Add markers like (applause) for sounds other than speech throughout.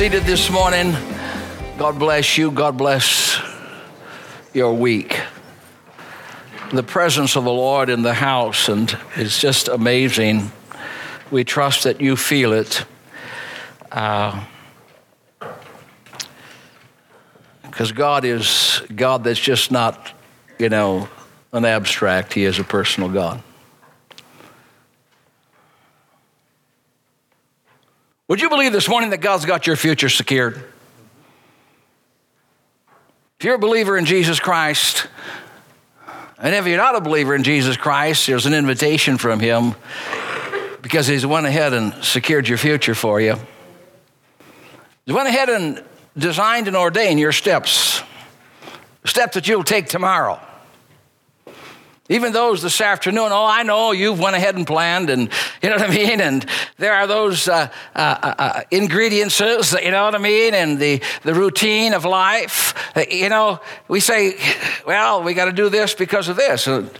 seated this morning. God bless you. God bless your week. The presence of the Lord in the house, and it's just amazing. We trust that you feel it. Because uh, God is God that's just not, you know, an abstract, He is a personal God. Would you believe this morning that God's got your future secured? If you're a believer in Jesus Christ, and if you're not a believer in Jesus Christ, there's an invitation from Him because He's went ahead and secured your future for you. He went ahead and designed and ordained your steps, steps that you'll take tomorrow. Even those this afternoon, oh, I know you've went ahead and planned, and you know what I (laughs) mean. And there are those uh, uh, uh, uh ingredients, you know what I mean, and the the routine of life. Uh, you know, we say, well, we got to do this because of this. And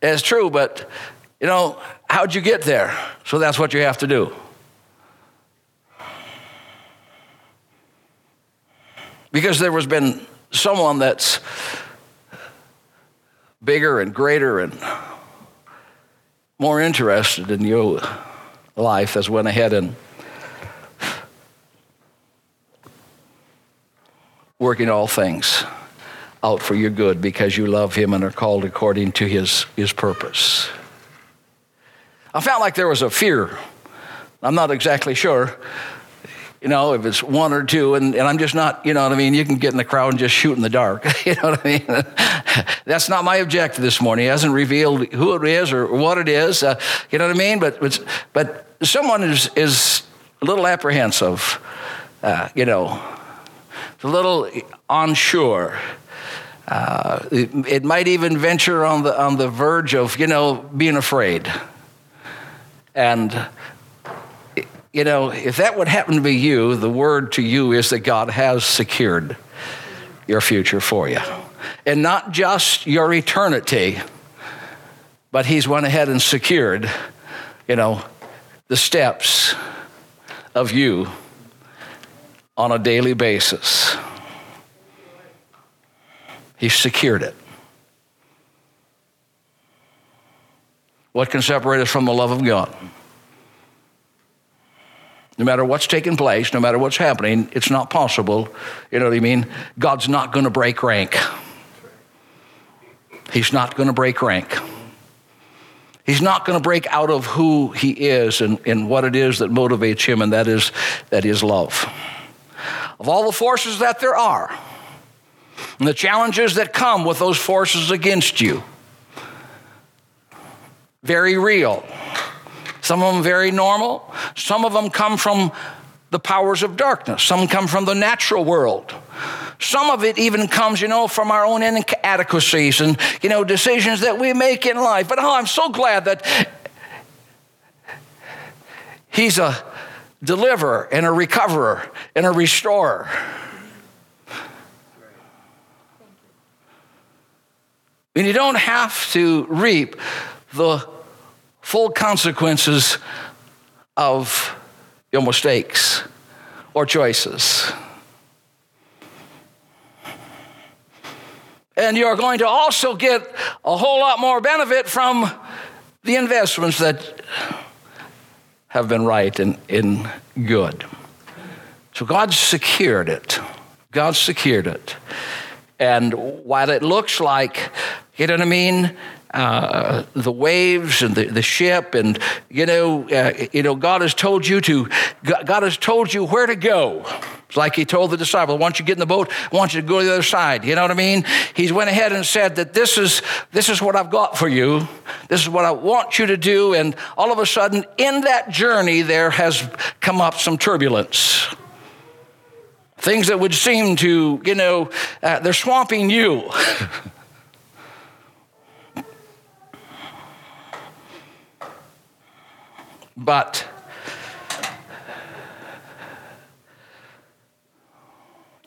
it's true, but you know, how'd you get there? So that's what you have to do. Because there has been someone that's bigger and greater and more interested in your life has went ahead and working all things out for your good because you love him and are called according to his, his purpose. I felt like there was a fear. I'm not exactly sure you know, if it's one or two, and, and I'm just not, you know what I mean? You can get in the crowd and just shoot in the dark. (laughs) you know what I mean? (laughs) That's not my objective this morning. He hasn't revealed who it is or what it is. Uh, you know what I mean? But, but, but someone is, is a little apprehensive, uh, you know, a little unsure. Uh, it, it, might even venture on the, on the verge of, you know, being afraid. And you know, if that would happen to be you, the word to you is that God has secured your future for you. And not just your eternity, but He's went ahead and secured, you know, the steps of you on a daily basis. He secured it. What can separate us from the love of God? No matter what's taking place, no matter what's happening, it's not possible. You know what I mean? God's not going to break rank. He's not going to break rank. He's not going to break out of who he is and, and what it is that motivates him, and that is, that is love. Of all the forces that there are, and the challenges that come with those forces against you, very real. Some of them very normal. Some of them come from the powers of darkness. Some come from the natural world. Some of it even comes, you know, from our own inadequacies and, you know, decisions that we make in life. But oh, I'm so glad that He's a deliverer and a recoverer and a restorer. And you don't have to reap the full consequences of your mistakes or choices. And you're going to also get a whole lot more benefit from the investments that have been right and in good. So God secured it. God secured it. And while it looks like, you know what I mean, uh, the waves and the, the ship and you know uh, you know god has told you to god has told you where to go it's like he told the disciple once you get in the boat i want you to go to the other side. You know what i mean? He's went ahead and said that this is this is what i've got for you. This is what i want you to do. And all of a sudden in that journey there has come up some turbulence. Things that would seem to you know uh, they're swamping you. (laughs) But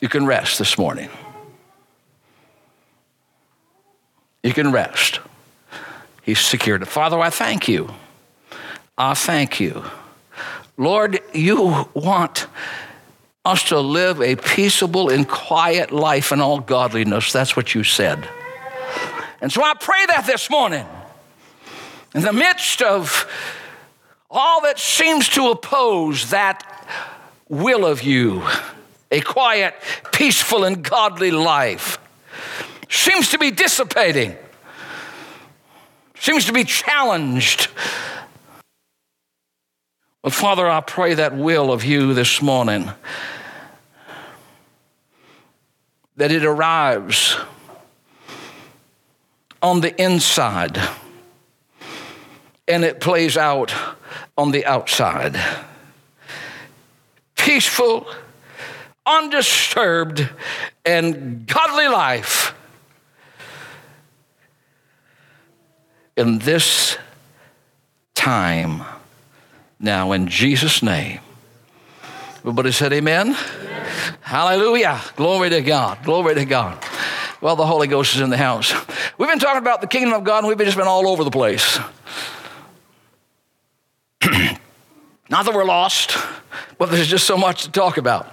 you can rest this morning. You can rest. He's secured it. Father, I thank you. I thank you. Lord, you want us to live a peaceable and quiet life in all godliness. That's what you said. And so I pray that this morning, in the midst of all that seems to oppose that will of you, a quiet, peaceful, and godly life, seems to be dissipating, seems to be challenged. But Father, I pray that will of you this morning, that it arrives on the inside and it plays out on the outside. Peaceful, undisturbed, and godly life in this time now in Jesus' name. Everybody said amen? amen? Hallelujah. Glory to God. Glory to God. Well, the Holy Ghost is in the house. We've been talking about the kingdom of God and we've just been all over the place. (clears throat) Not that we're lost, but there's just so much to talk about.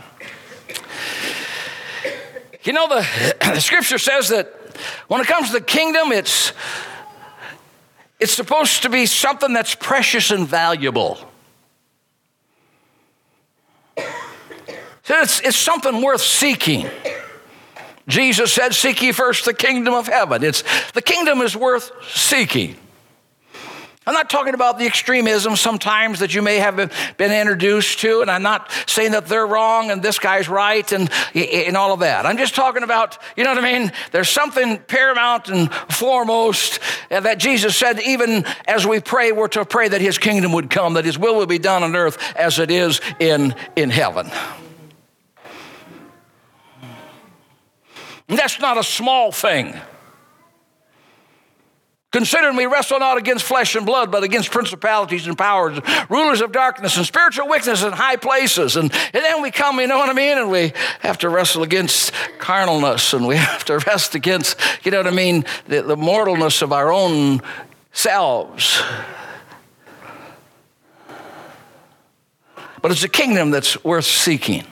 You know, the, (clears throat) the scripture says that when it comes to the kingdom, it's, it's supposed to be something that's precious and valuable. It's, it's something worth seeking. Jesus said, Seek ye first the kingdom of heaven. It's, the kingdom is worth seeking. I'm not talking about the extremism sometimes that you may have been introduced to, and I'm not saying that they're wrong and this guy's right and, and all of that. I'm just talking about, you know what I mean? There's something paramount and foremost that Jesus said, even as we pray, we're to pray that his kingdom would come, that his will would be done on earth as it is in, in heaven. That's not a small thing. Considering we wrestle not against flesh and blood, but against principalities and powers, rulers of darkness and spiritual wickedness in high places. And, and then we come, you know what I mean? And we have to wrestle against carnalness and we (laughs) have to wrestle against, you know what I mean, the, the mortalness of our own selves. But it's a kingdom that's worth seeking.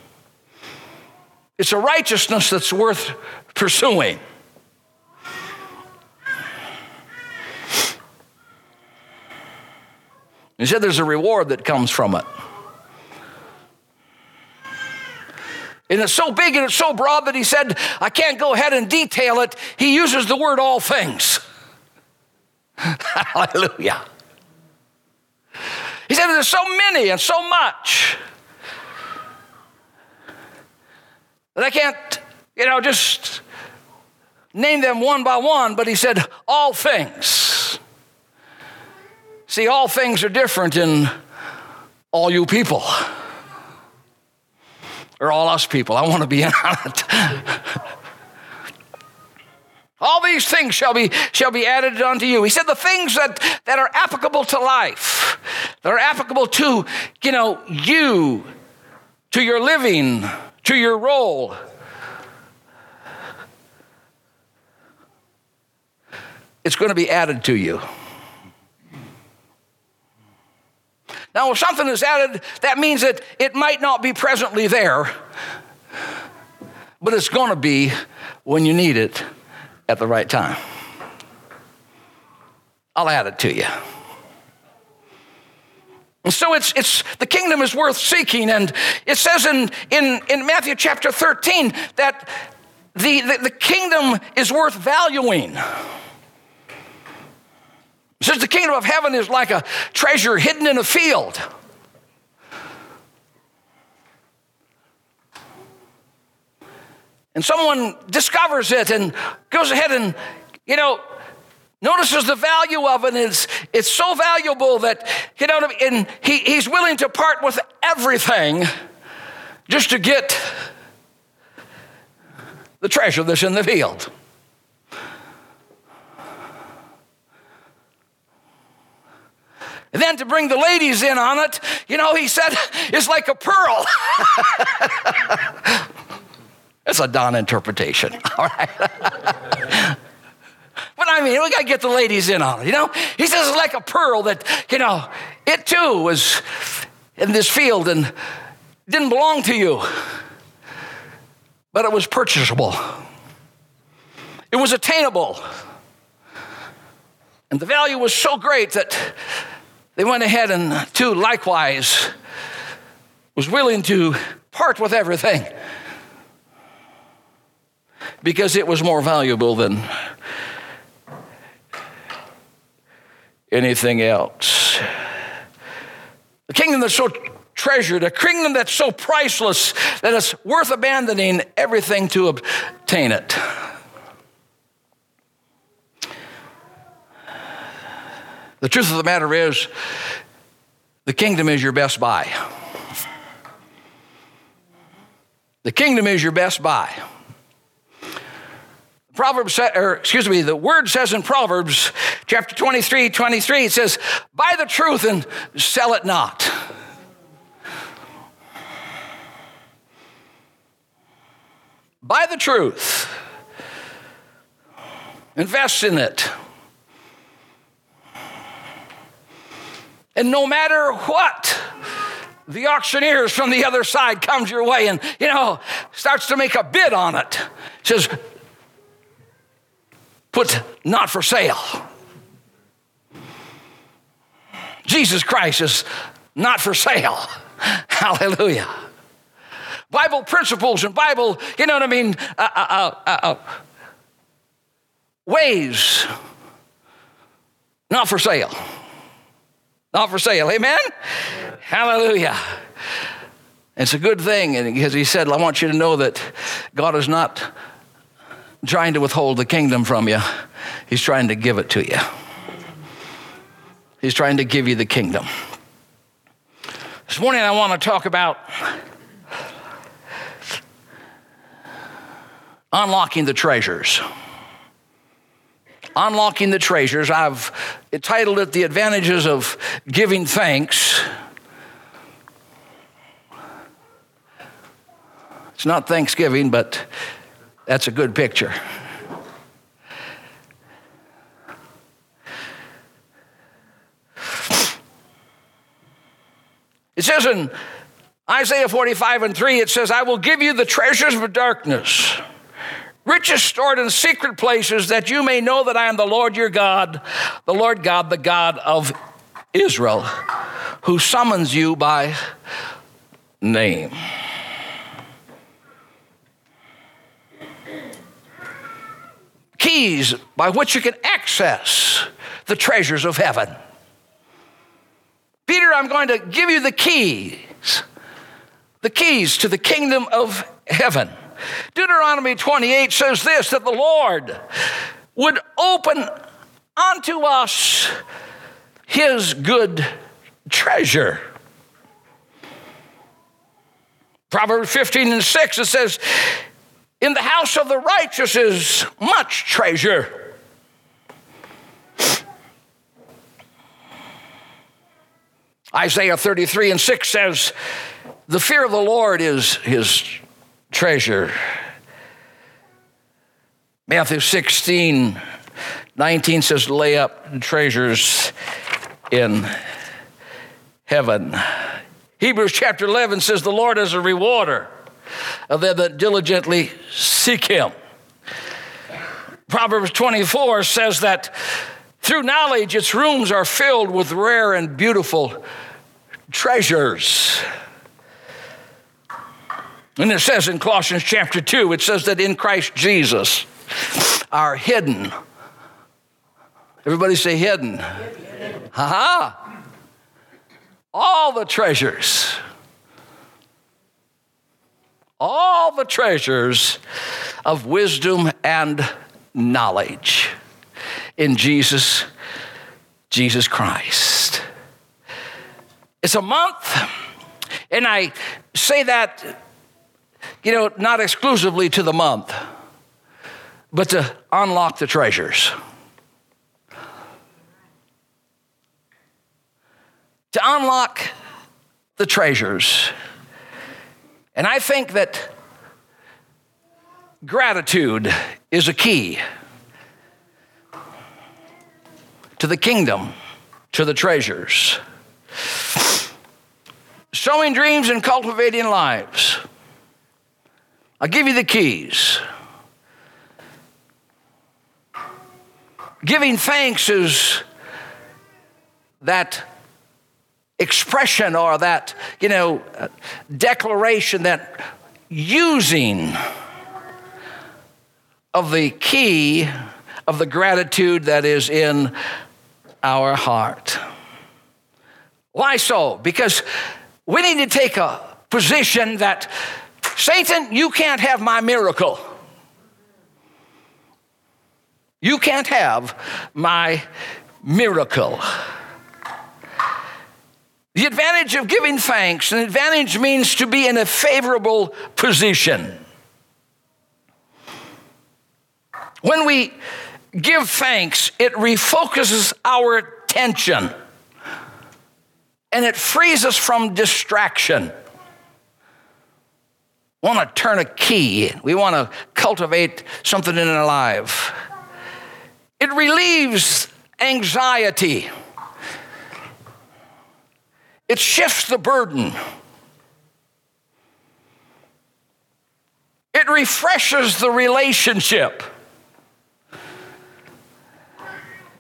It's a righteousness that's worth pursuing. He said there's a reward that comes from it. And it's so big and it's so broad that he said, I can't go ahead and detail it. He uses the word all things. (laughs) Hallelujah. He said there's so many and so much that I can't, you know, just name them one by one, but he said all things. See, all things are different in all you people, or all us people. I want to be (laughs) in on it. all these things shall be, shall be added unto you. He said the things that, that are applicable to life, that are applicable to, you know, you, to your living, to your role. It's going to be added to you. Now, if something is added, that means that it might not be presently there, but it's going to be when you need it at the right time. I'll add it to you. And so it's, it's the kingdom is worth seeking. And it says in, in, in Matthew chapter 13 that the, the, the kingdom is worth valuing. It says the kingdom of heaven is like a treasure hidden in a field. And someone discovers it and goes ahead and, you know, notices the value of it. And it's, it's so valuable that, you know, and he, he's willing to part with everything just to get the treasure that's in the field. And then to bring the ladies in on it, you know, he said, it's like a pearl. (laughs) It's a Don interpretation, (laughs) all right? (laughs) but I mean, we got to get the ladies in on it, you know? He says it's like a pearl that, you know, it too was in this field and didn't belong to you. but it was purchasable, it was attainable. And the value was so great that they went ahead and, uh, too, likewise, was willing to part with everything because it was more valuable than anything else. The kingdom that's so treasured, a kingdom that's so priceless that it's worth abandoning everything to obtain it. The truth of the matter is, the kingdom is your best buy. The kingdom is your best buy. Proverbs, or excuse me, the word says in Proverbs chapter 23, 23, it says, Buy the truth and sell it not. Buy the truth, invest in it. And no matter what, the auctioneers from the other side comes your way and, you know, starts to make a bid on it. Says, put not for sale. Jesus Christ is not for sale. (laughs) Hallelujah. Bible principles and Bible, you know what I mean, uh, uh, uh, uh ways, not for sale. Not for sale. Amen? Hallelujah. It's a good thing And because he said, I want you to know that God is not trying to withhold the kingdom from you, He's trying to give it to you. He's trying to give you the kingdom. This morning, I want to talk about unlocking the treasures. Unlocking the treasures. I've entitled it The Advantages of Giving Thanks. It's not Thanksgiving, but that's a good picture. It says in Isaiah 45 and 3, it says, I will give you the treasures of darkness, riches stored in secret places, that you may know that I am the Lord your God, the Lord God, the God of Israel, who summons you by name. Keys by which you can access the treasures of heaven. Peter, I'm going to give you the keys, the keys to the kingdom of heaven. Deuteronomy 28 says this that the Lord would open unto us his good treasure. Proverbs 15 and 6, it says, In the house of the righteous is much treasure Isaiah 33 and 6 says, The fear of the Lord is his treasure. Matthew 16, 19 says, Lay up treasures in heaven. Hebrews chapter 11 says, The Lord is a rewarder of them that diligently seek him. Proverbs 24 says that through knowledge, its rooms are filled with rare and beautiful treasures. And it says in Colossians chapter 2, it says that in Christ Jesus are hidden. Everybody say hidden. Ha ha. All the treasures. All the treasures of wisdom and knowledge in Jesus, Jesus Christ. It's a month, and I say that, you know, not exclusively to the month, but to unlock the treasures. To unlock the treasures. And I think that gratitude is a key to the kingdom, to the treasures sowing dreams and cultivating lives. I'll give you the keys. Giving thanks is that expression or that, you know, uh, declaration that using of the key of the gratitude that is in our heart. Why so? Because we need to take a position that Satan, you can't have my miracle. You can't have my miracle. The advantage of giving thanks, an advantage means to be in a favorable position. When we give thanks, it refocuses our attention and it frees us from distraction. Want to turn a key, we want to cultivate something in our life. It relieves anxiety. It shifts the burden. It refreshes the relationship.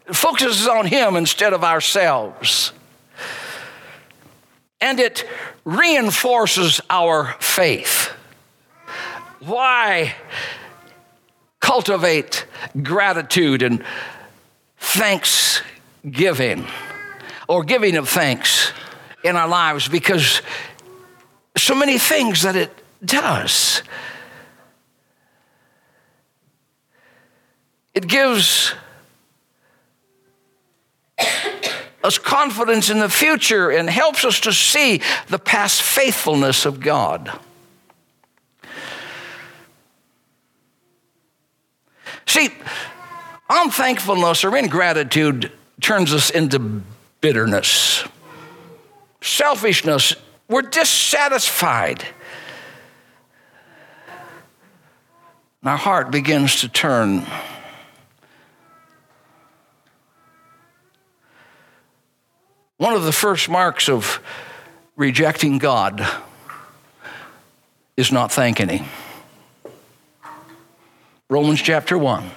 It focuses on Him instead of ourselves. And it reinforces our faith. Why cultivate gratitude and thanksgiving or giving of thanks? in our lives because so many things that it does. It gives us confidence in the future and helps us to see the past faithfulness of God. See, unthankfulness or ingratitude turns us into bitterness selfishness. We're dissatisfied. And our heart begins to turn. One of the first marks of rejecting God is not thanking Him. Romans chapter 1.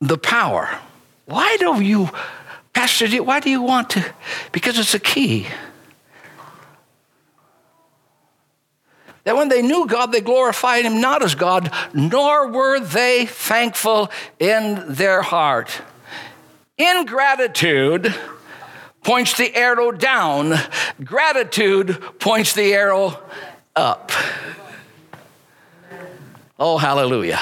The power. Why do you Pastor, why do you want to? Because it's a key. That when they knew God, they glorified Him not as God, nor were they thankful in their heart. Ingratitude points the arrow down, gratitude points the arrow up. Oh, hallelujah.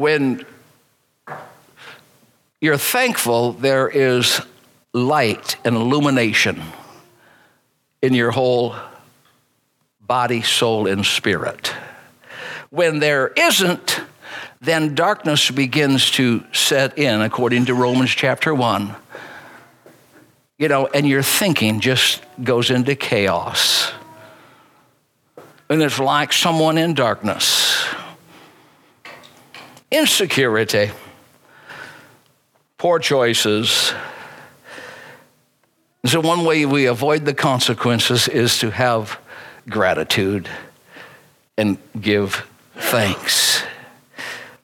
when you're thankful, there is light and illumination in your whole body, soul, and spirit. When there isn't, then darkness begins to set in, according to Romans chapter 1. You know, and your thinking just goes into chaos. And it's like someone in darkness insecurity, poor choices. So, one way we avoid the consequences is to have gratitude and give thanks.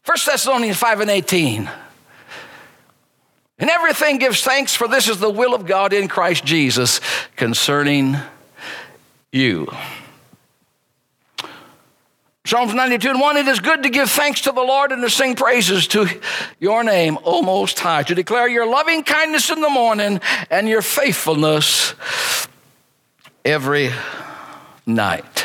1 Thessalonians 5 and 18. And everything gives thanks, for this is the will of God in Christ Jesus concerning you. Psalms 92 and 1 It is good to give thanks to the Lord and to sing praises to your name, O Most High, to declare your loving kindness in the morning and your faithfulness every night.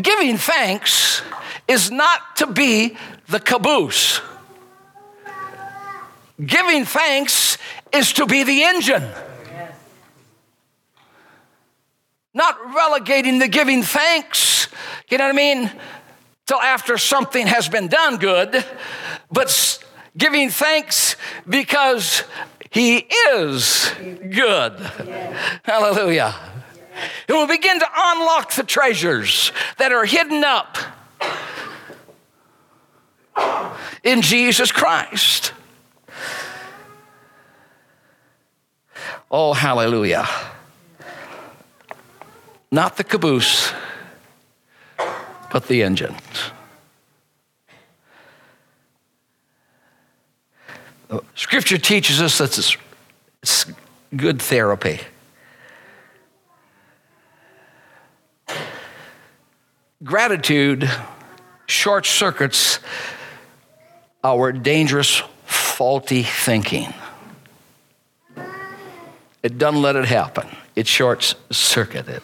Giving thanks is not to be the caboose. Giving thanks is to be the engine not relegating the giving thanks, you know what I mean, till after something has been done good, but giving thanks because he is good. Hallelujah. And we'll begin to unlock the treasures that are hidden up in Jesus Christ. Oh, hallelujah. Not the caboose, but the engine. Scripture teaches us that it's good therapy. Gratitude short circuits our dangerous, faulty thinking. It doesn't let it happen, it short circuited.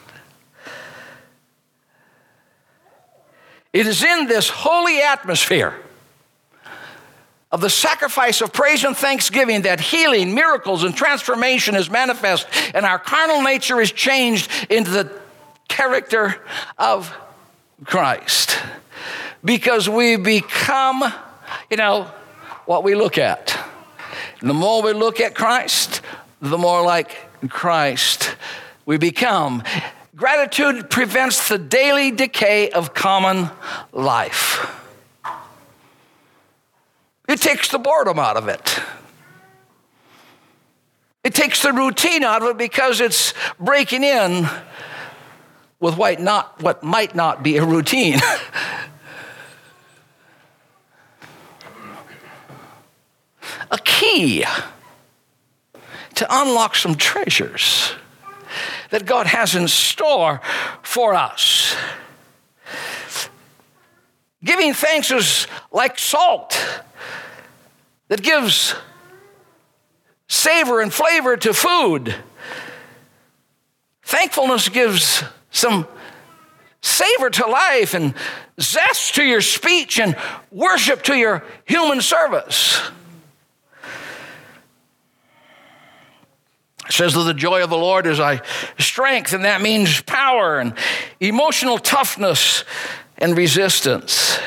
It is in this holy atmosphere of the sacrifice of praise and thanksgiving that healing, miracles, and transformation is manifest, and our carnal nature is changed into the character of Christ. Because we become, you know, what we look at. The more we look at Christ, the more like Christ we become. Gratitude prevents the daily decay of common life. It takes the boredom out of it. It takes the routine out of it because it's breaking in with what, not, what might not be a routine. (laughs) a key to unlock some treasures that God has in store for us. Giving thanks is like salt that gives savor and flavor to food. Thankfulness gives some savor to life and zest to your speech and worship to your human service. It says that the joy of the Lord is our strength, and that means power and emotional toughness and resistance.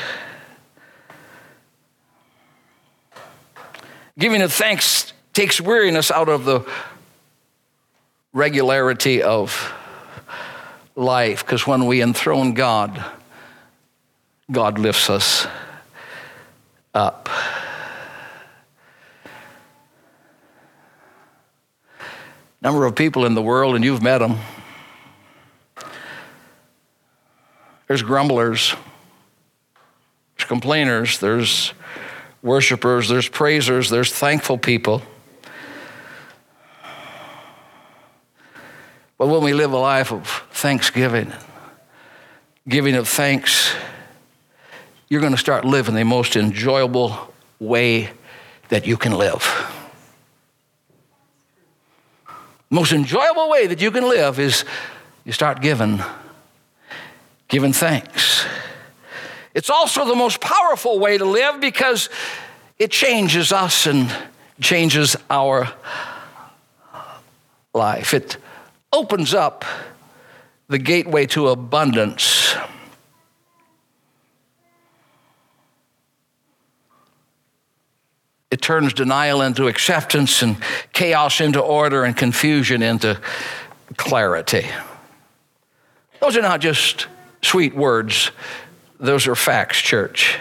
Giving of thanks takes weariness out of the regularity of life because when we enthrone God, God lifts us up. Number of people in the world, and you've met them. There's grumblers, there's complainers, there's worshipers, there's praisers, there's thankful people. But when we live a life of thanksgiving, giving of thanks, you're going to start living the most enjoyable way that you can live. most enjoyable way that you can live is you start giving giving thanks. It's also the most powerful way to live because it changes us and changes our life. It opens up the gateway to abundance. It turns denial into acceptance and chaos into order and confusion into clarity. Those are not just sweet words, those are facts, church.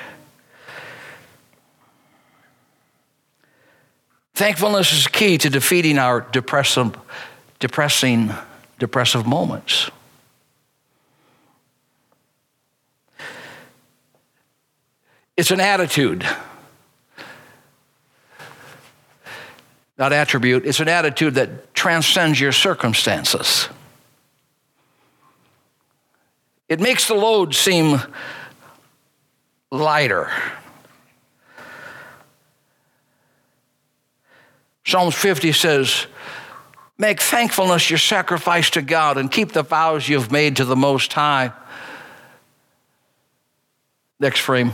Thankfulness is key to defeating our depressive, depressing, depressive moments. It's an attitude, not attribute. It's an attitude that transcends your circumstances. It makes the load seem lighter. Psalms 50 says, Make thankfulness your sacrifice to God and keep the vows you've made to the Most High. Next frame.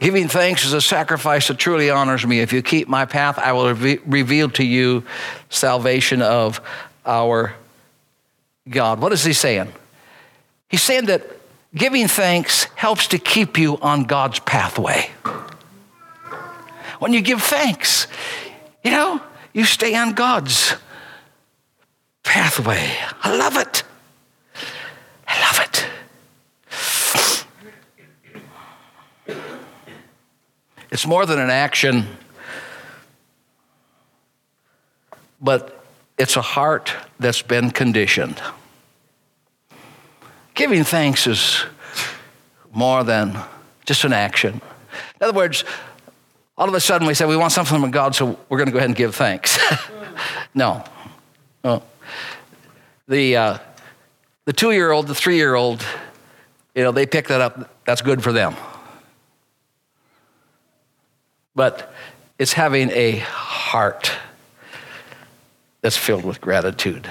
Giving thanks is a sacrifice that truly honors me. If you keep my path, I will re- reveal to you salvation of our God. What is he saying? He's saying that giving thanks helps to keep you on God's pathway. When you give thanks, you know, you stay on God's pathway. I love it. I love it. It's more than an action, but it's a heart that's been conditioned. Giving thanks is more than just an action. In other words, all of a sudden we say we want something from God, so we're going to go ahead and give thanks. (laughs) no. no. The, uh, the two year old, the three year old, you know, they pick that up. That's good for them. But it's having a heart that's filled with gratitude.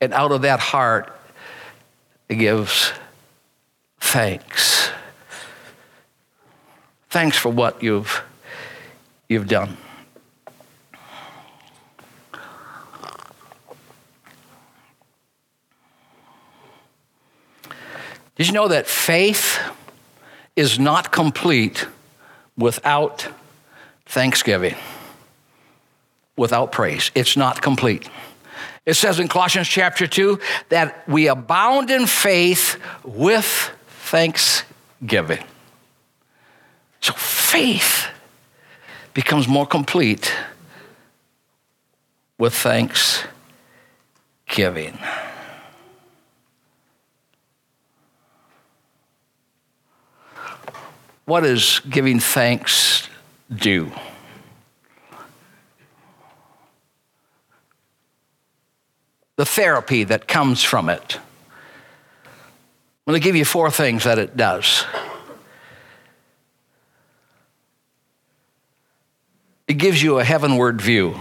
And out of that heart, it gives thanks. Thanks for what you've, you've done. Did you know that faith is not complete without thanksgiving, without praise? It's not complete. It says in Colossians chapter 2 that we abound in faith with thanksgiving. So faith becomes more complete with thanksgiving. What does giving thanks do? The therapy that comes from it. I'm going to give you four things that it does. It gives you a heavenward view.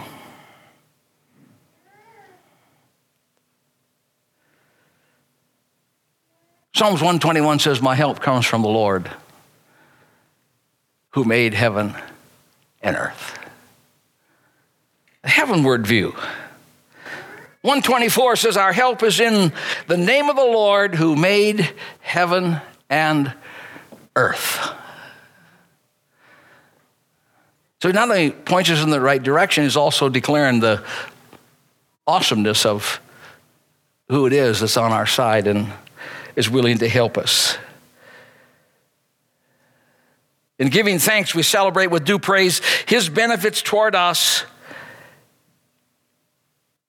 Psalms 121 says, My help comes from the Lord who made heaven and earth. A heavenward view. 124 says, Our help is in the name of the Lord who made heaven and earth. So he not only points us in the right direction, he's also declaring the awesomeness of who it is that's on our side and is willing to help us. In giving thanks, we celebrate with due praise his benefits toward us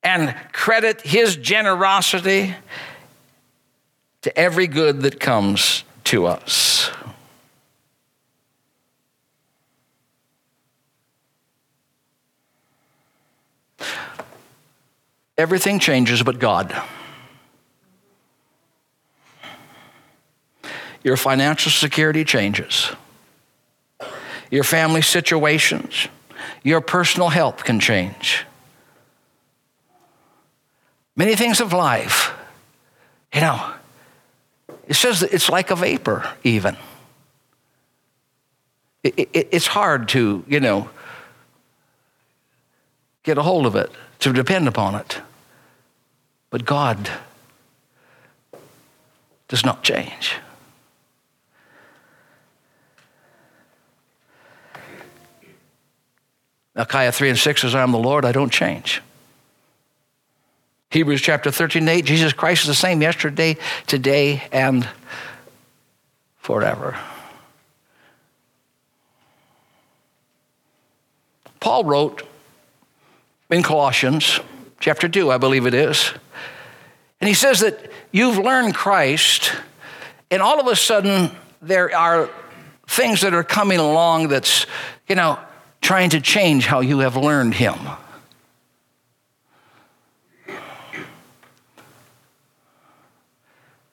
and credit his generosity to every good that comes to us. Everything changes but God. Your financial security changes. Your family situations, your personal health can change. Many things of life, you know, it says it's like a vapor, even. It, it, it's hard to, you know, get a hold of it, to depend upon it. But God does not change. Malachi 3 and 6 says, I am the Lord, I don't change. Hebrews chapter 13 and 8, Jesus Christ is the same yesterday, today, and forever. Paul wrote in Colossians chapter 2, I believe it is, and he says that you've learned Christ, and all of a sudden there are things that are coming along that's, you know, trying to change how you have learned him.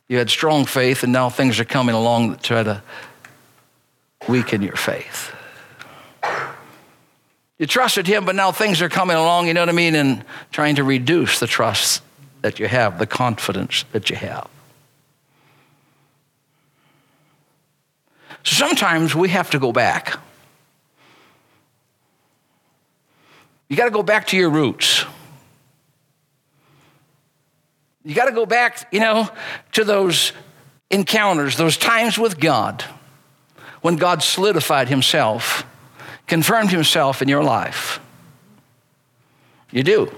You had strong faith, and now things are coming along that try to weaken your faith. You trusted him, but now things are coming along, you know what I mean, and trying to reduce the trust that you have, the confidence that you have. So sometimes we have to go back. You got to go back to your roots. You got to go back, you know, to those encounters, those times with God when God solidified himself confirmed himself in your life. You do.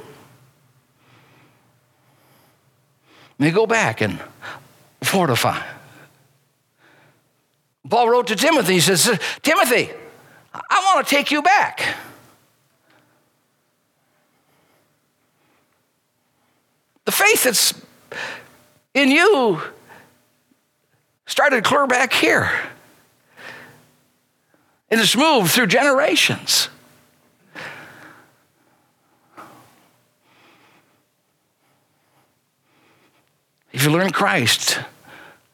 May go back and fortify. Paul wrote to Timothy, he says, Timothy, I want to take you back. The faith that's in you started clear back here. And it's moved through generations. If you learn Christ,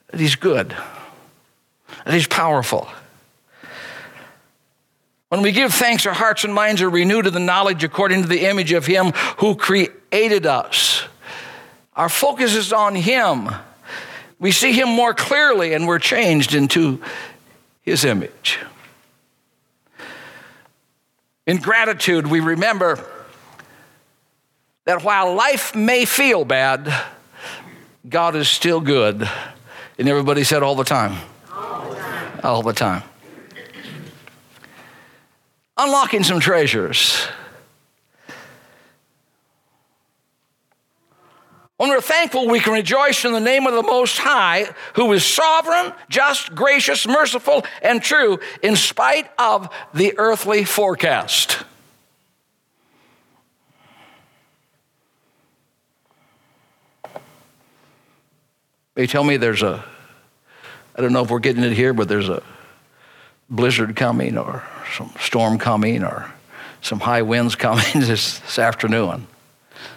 that He's good, that He's powerful. When we give thanks, our hearts and minds are renewed to the knowledge according to the image of Him who created us. Our focus is on Him. We see Him more clearly and we're changed into His image. In gratitude, we remember that while life may feel bad, God is still good. And everybody said all the time. All the time. All the time. Unlocking some treasures. When we're thankful, we can rejoice in the name of the Most High, who is sovereign, just, gracious, merciful, and true, in spite of the earthly forecast. They tell me there's a, I don't know if we're getting it here, but there's a blizzard coming or some storm coming or some high winds coming this, (laughs) this afternoon.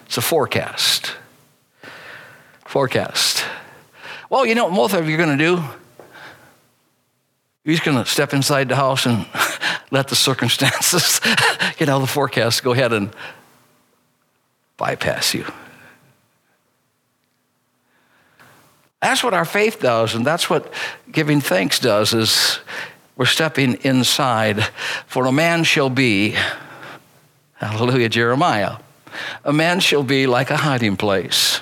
It's a forecast. Forecast. Well, you know what both of you are going to do? You're just going to step inside the house and (laughs) let the circumstances, (laughs) you know, the forecast go ahead and bypass you. That's what our faith does, and that's what giving thanks does is we're stepping inside. For a man shall be, hallelujah, Jeremiah, a man shall be like a hiding place.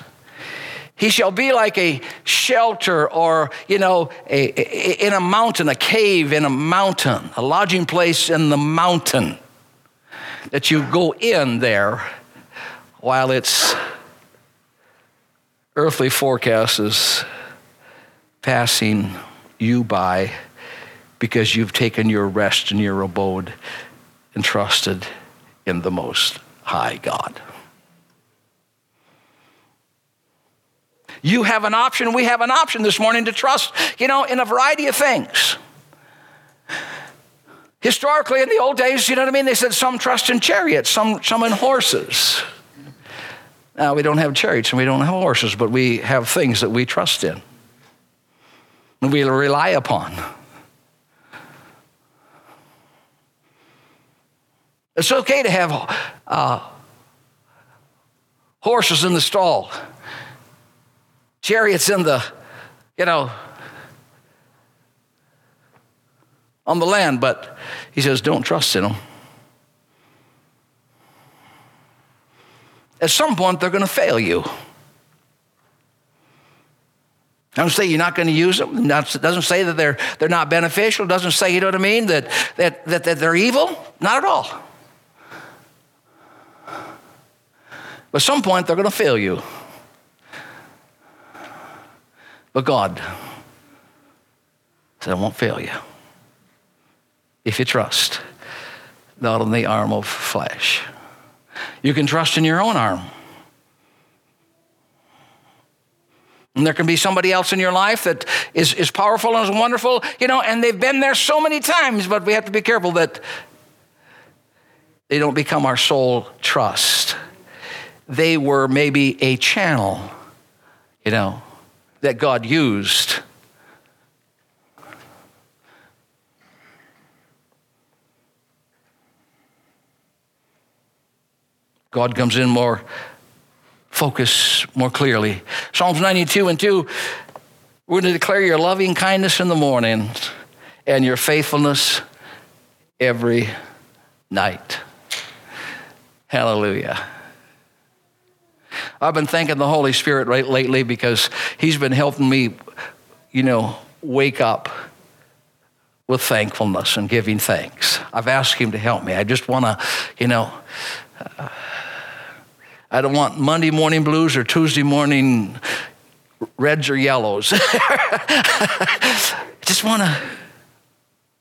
He shall be like a shelter or, you know, a, a, in a mountain, a cave in a mountain, a lodging place in the mountain that you go in there while it's earthly forecast is passing you by because you've taken your rest in your abode and trusted in the Most High God. You have an option, we have an option this morning to trust, you know, in a variety of things. Historically, in the old days, you know what I mean? They said some trust in chariots, some, some in horses. Now, we don't have chariots and we don't have horses, but we have things that we trust in and we rely upon. It's okay to have uh, horses in the stall, chariots in the, you know, on the land, but he says, don't trust in them. At some point, they're going to fail you. Doesn't say you're not going to use them. It doesn't say that they're, they're not beneficial. It Doesn't say, you know what I mean, that, that, that, that they're evil. Not at all. But at some point, they're going to fail you. But God said, I won't fail you if you trust not in the arm of flesh. You can trust in your own arm. And there can be somebody else in your life that is, is powerful and is wonderful, you know, and they've been there so many times, but we have to be careful that they don't become our sole trust. They were maybe a channel, you know, that God used. God comes in more focus more clearly. Psalms 92 and 2 we're going to declare your loving kindness in the morning and your faithfulness every night. Hallelujah. I've been thanking the Holy Spirit right lately because He's been helping me, you know, wake up with thankfulness and giving thanks. I've asked him to help me. I just want to, you know, uh, I don't want Monday morning blues or Tuesday morning reds or yellows. (laughs) I just want to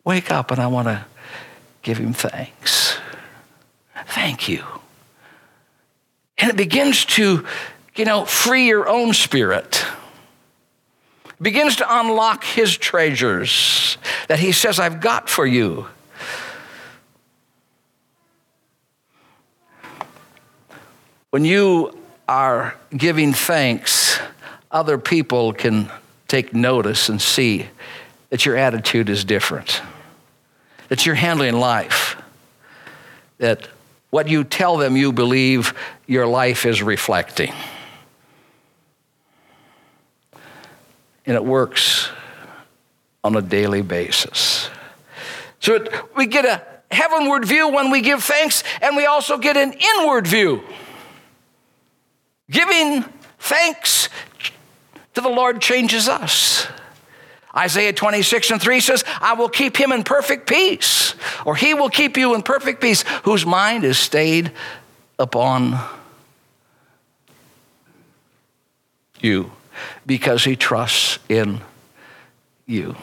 wake up and I want to give him thanks. Thank you. And it begins to, you know, free your own spirit. It begins to unlock his treasures that he says, I've got for you. When you are giving thanks, other people can take notice and see that your attitude is different, that you're handling life, that what you tell them you believe your life is reflecting. And it works on a daily basis. So it, we get a heavenward view when we give thanks, and we also get an inward view. Giving thanks to the Lord changes us. Isaiah 26 and 3 says, I will keep him in perfect peace, or he will keep you in perfect peace, whose mind is stayed upon you because he trusts in you.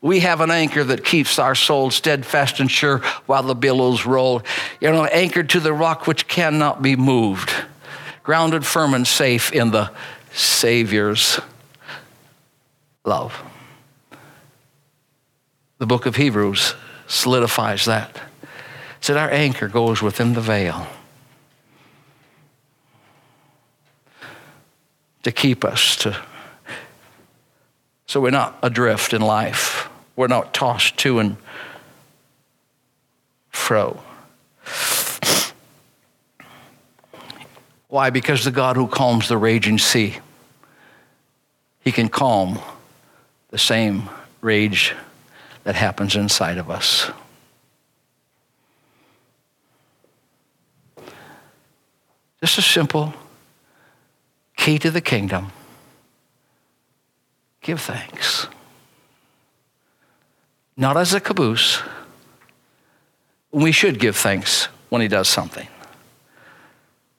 We have an anchor that keeps our soul steadfast and sure while the billows roll. You know, anchored to the rock which cannot be moved, grounded firm and safe in the Savior's love. The book of Hebrews solidifies that. It said our anchor goes within the veil to keep us to so we're not adrift in life. We're not tossed to and fro. Why? Because the God who calms the raging sea, he can calm the same rage that happens inside of us. Just a simple key to the kingdom give thanks. Not as a caboose. We should give thanks when he does something.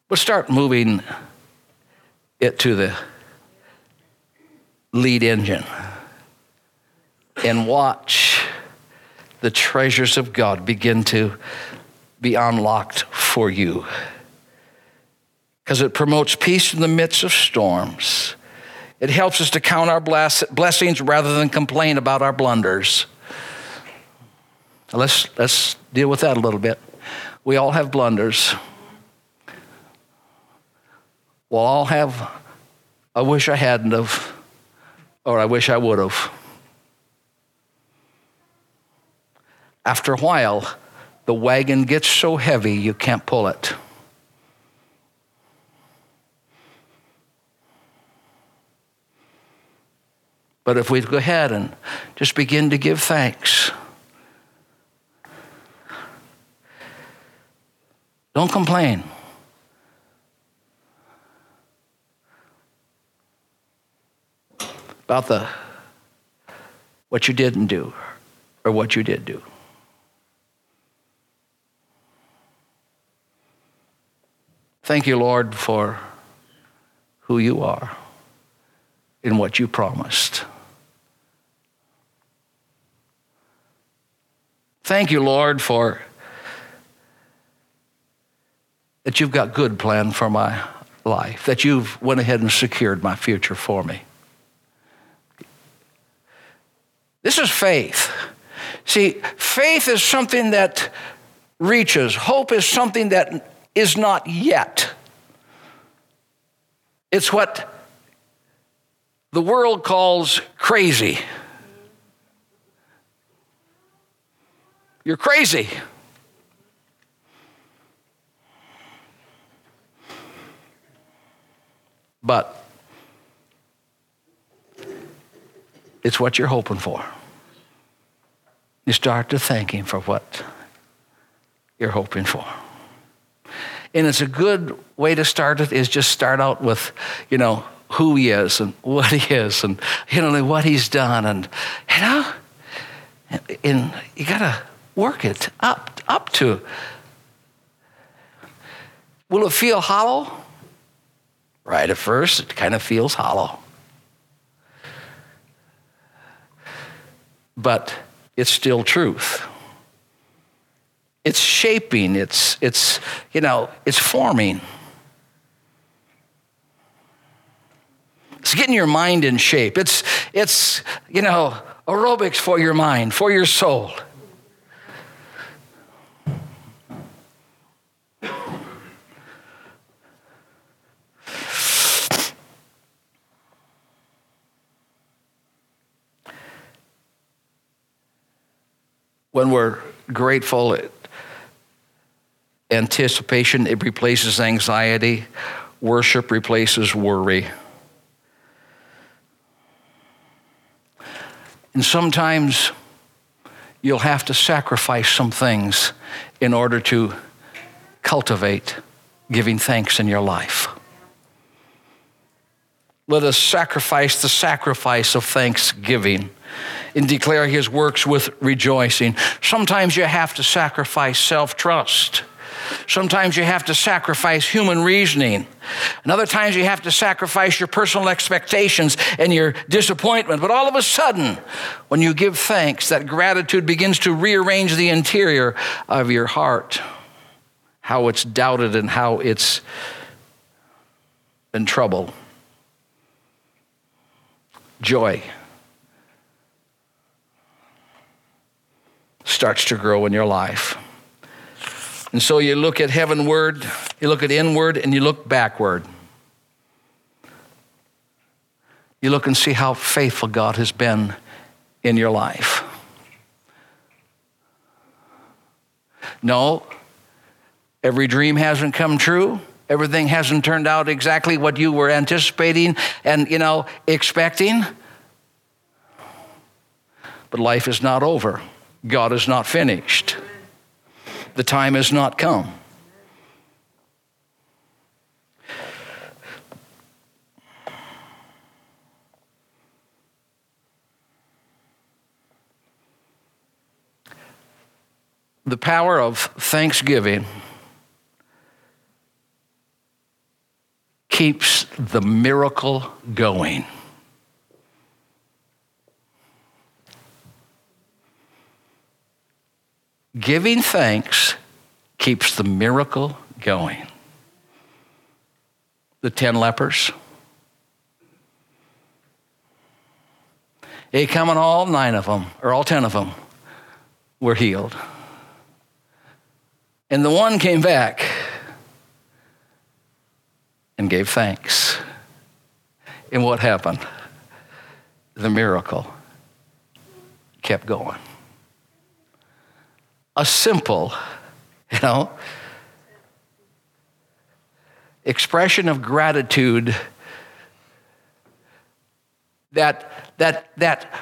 But start moving it to the lead engine and watch the treasures of God begin to be unlocked for you. Because it promotes peace in the midst of storms. It helps us to count our blessings rather than complain about our blunders. Let's, let's deal with that a little bit. We all have blunders. We'll all have, I wish I hadn't have, or I wish I would have. After a while, the wagon gets so heavy you can't pull it. But if we go ahead and just begin to give thanks, don't complain. About the what you didn't do or what you did do. Thank you, Lord, for who you are and what you promised. Thank you, Lord, for that you've got good plan for my life, that you've went ahead and secured my future for me. This is faith. See, faith is something that reaches. Hope is something that is not yet. It's what the world calls crazy. You're crazy. But it's what you're hoping for. You start to thank Him for what you're hoping for. And it's a good way to start it is just start out with, you know, who he is and what he is and you know what he's done and you know and you got to work it up up to will it feel hollow right at first it kind of feels hollow but it's still truth it's shaping it's it's you know it's forming It's getting your mind in shape. It's, it's, you know, aerobics for your mind, for your soul. When we're grateful, anticipation, it replaces anxiety. Worship replaces worry. And sometimes you'll have to sacrifice some things in order to cultivate giving thanks in your life. Let us sacrifice the sacrifice of thanksgiving and declare his works with rejoicing. Sometimes you have to sacrifice self trust. Sometimes you have to sacrifice human reasoning. And other times you have to sacrifice your personal expectations and your disappointment. But all of a sudden, when you give thanks, that gratitude begins to rearrange the interior of your heart, how it's doubted and how it's in trouble. Joy starts to grow in your life. And so you look at heavenward, you look at inward, and you look backward. You look and see how faithful God has been in your life. No, every dream hasn't come true. Everything hasn't turned out exactly what you were anticipating and, you know, expecting. But life is not over. God is not finished the time has not come. The power of thanksgiving keeps the miracle going. Giving thanks keeps the miracle going. The 10 lepers. They come and all nine of them, or all 10 of them, were healed. And the one came back and gave thanks. And what happened? The miracle kept going a simple, you know, expression of gratitude that, that, that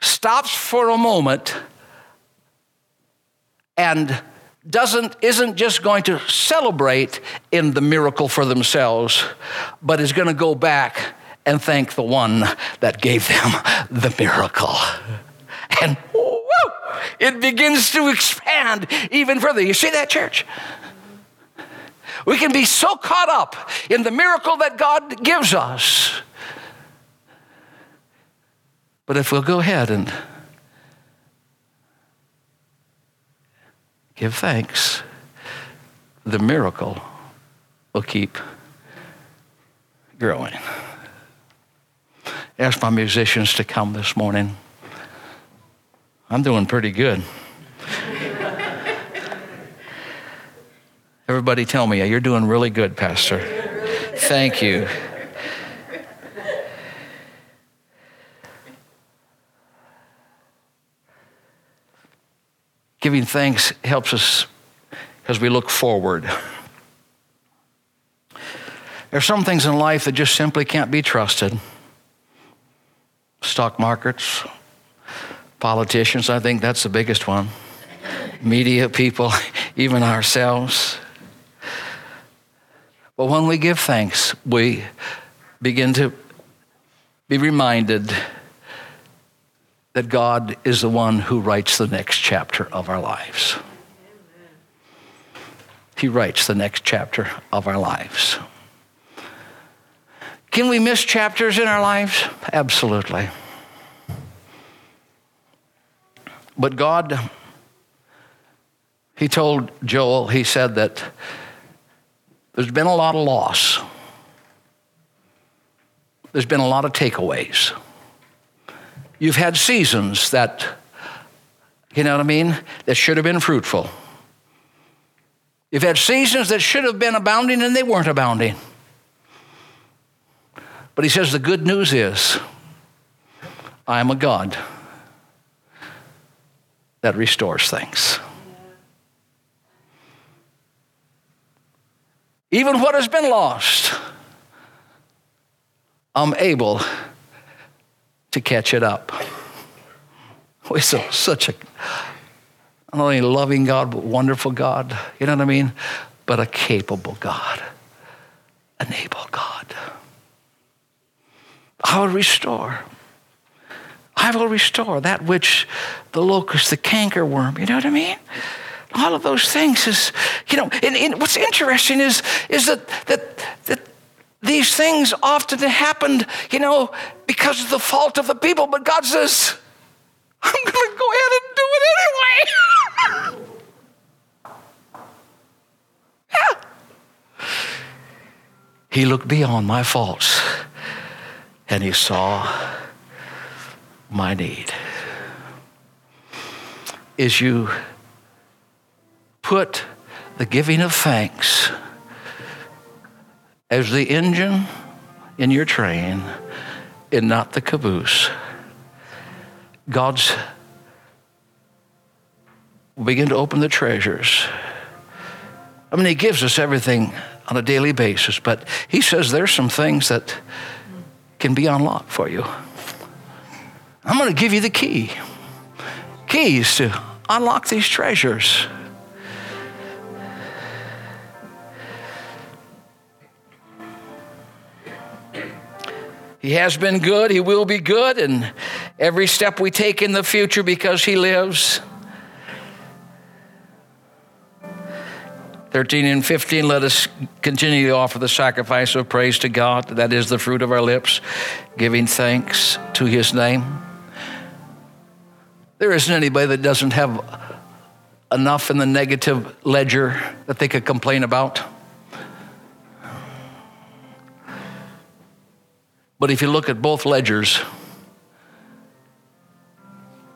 stops for a moment and doesn't isn't just going to celebrate in the miracle for themselves but is going to go back and thank the one that gave them the miracle and it begins to expand even further. You see that, church? We can be so caught up in the miracle that God gives us. But if we'll go ahead and give thanks, the miracle will keep growing. Ask my musicians to come this morning. I'm doing pretty good. Everybody tell me, you're doing really good, Pastor. Thank you. Giving thanks helps us as we look forward. There are some things in life that just simply can't be trusted. Stock markets, Politicians, I think that's the biggest one. Media people, (laughs) even ourselves. But when we give thanks, we begin to be reminded that God is the one who writes the next chapter of our lives. He writes the next chapter of our lives. Can we miss chapters in our lives? Absolutely. But God, He told Joel, He said that there's been a lot of loss, there's been a lot of takeaways. You've had seasons that, you know what I mean, that should have been fruitful. You've had seasons that should have been abounding and they weren't abounding. But he says the good news is I am a God that restores things. Even what has been lost, I'm able to catch it up. We're so, such a not only loving God, but wonderful God. You know what I mean? But a capable God, an able God. I will restore. I will restore that which the locust, the cankerworm, you know what I mean? All of those things is, you know, and, and what's interesting is, is that, that, that these things often happened, you know, because of the fault of the people, but God says, I'm going to go ahead and do it anyway. (laughs) He looked beyond my faults and he saw my need. Is you put the giving of thanks as the engine in your train and not the caboose. God's begin to open the treasures. I mean, He gives us everything on a daily basis, but He says there's some things that can be unlocked for you. I'm going to give you the key keys to unlock these treasures. He has been good, He will be good, and every step we take in the future because He lives. 13 and 15, let us continue to offer the sacrifice of praise to God. That is the fruit of our lips, giving thanks to His name. There isn't anybody that doesn't have enough in the negative ledger that they could complain about. But if you look at both ledgers,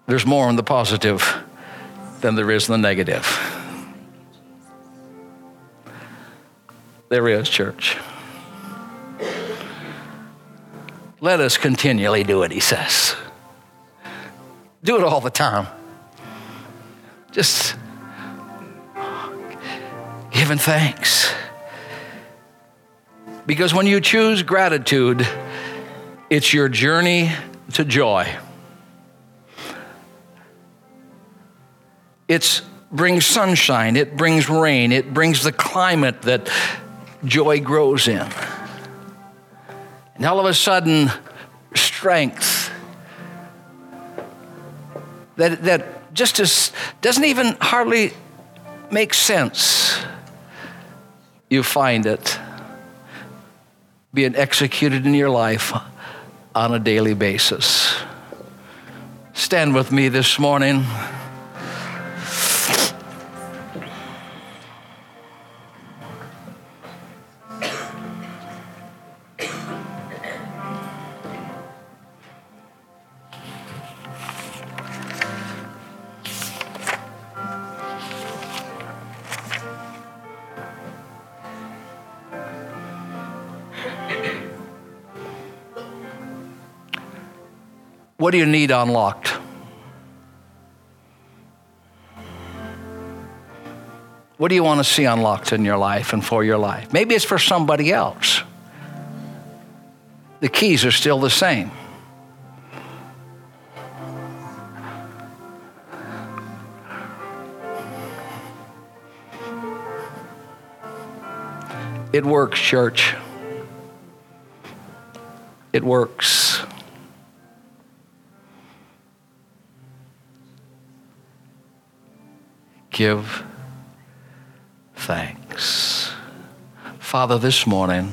there's more in the positive than there is in the negative. There is, church. Let us continually do it, he says. Do it all the time. Just giving thanks. Because when you choose gratitude, it's your journey to joy. It brings sunshine, it brings rain, it brings the climate that joy grows in. And all of a sudden, strength that, that just as, doesn't even hardly make sense, you find it being executed in your life on a daily basis. Stand with me this morning. Do you need unlocked? What do you want to see unlocked in your life and for your life? Maybe it's for somebody else. The keys are still the same. It works, church. it works. Give thanks. Father, this morning,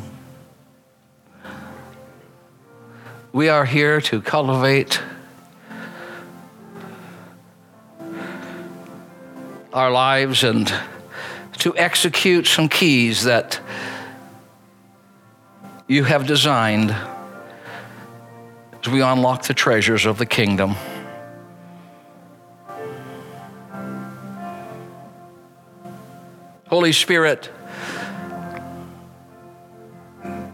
we are here to cultivate our lives and to execute some keys that you have designed as we unlock the treasures of the kingdom. Holy Spirit,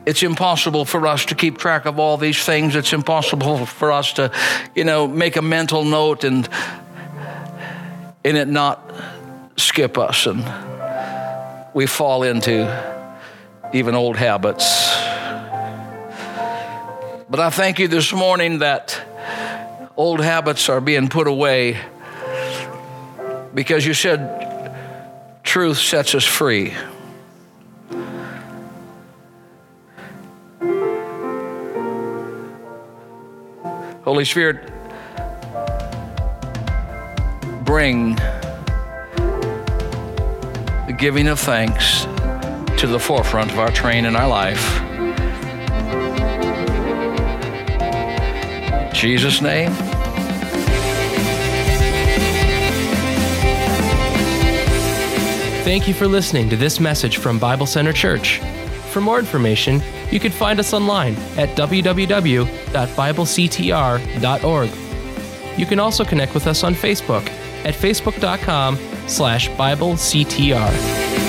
it's impossible for us to keep track of all these things. It's impossible for us to, you know, make a mental note and in it not skip us and we fall into even old habits. But I thank you this morning that old habits are being put away because you said truth sets us free. Holy Spirit, bring the giving of thanks to the forefront of our train in our life. In Jesus' name. Thank you for listening to this message from Bible Center Church. For more information, you can find us online at www.biblectr.org. You can also connect with us on Facebook at facebook.com slash BibleCTR.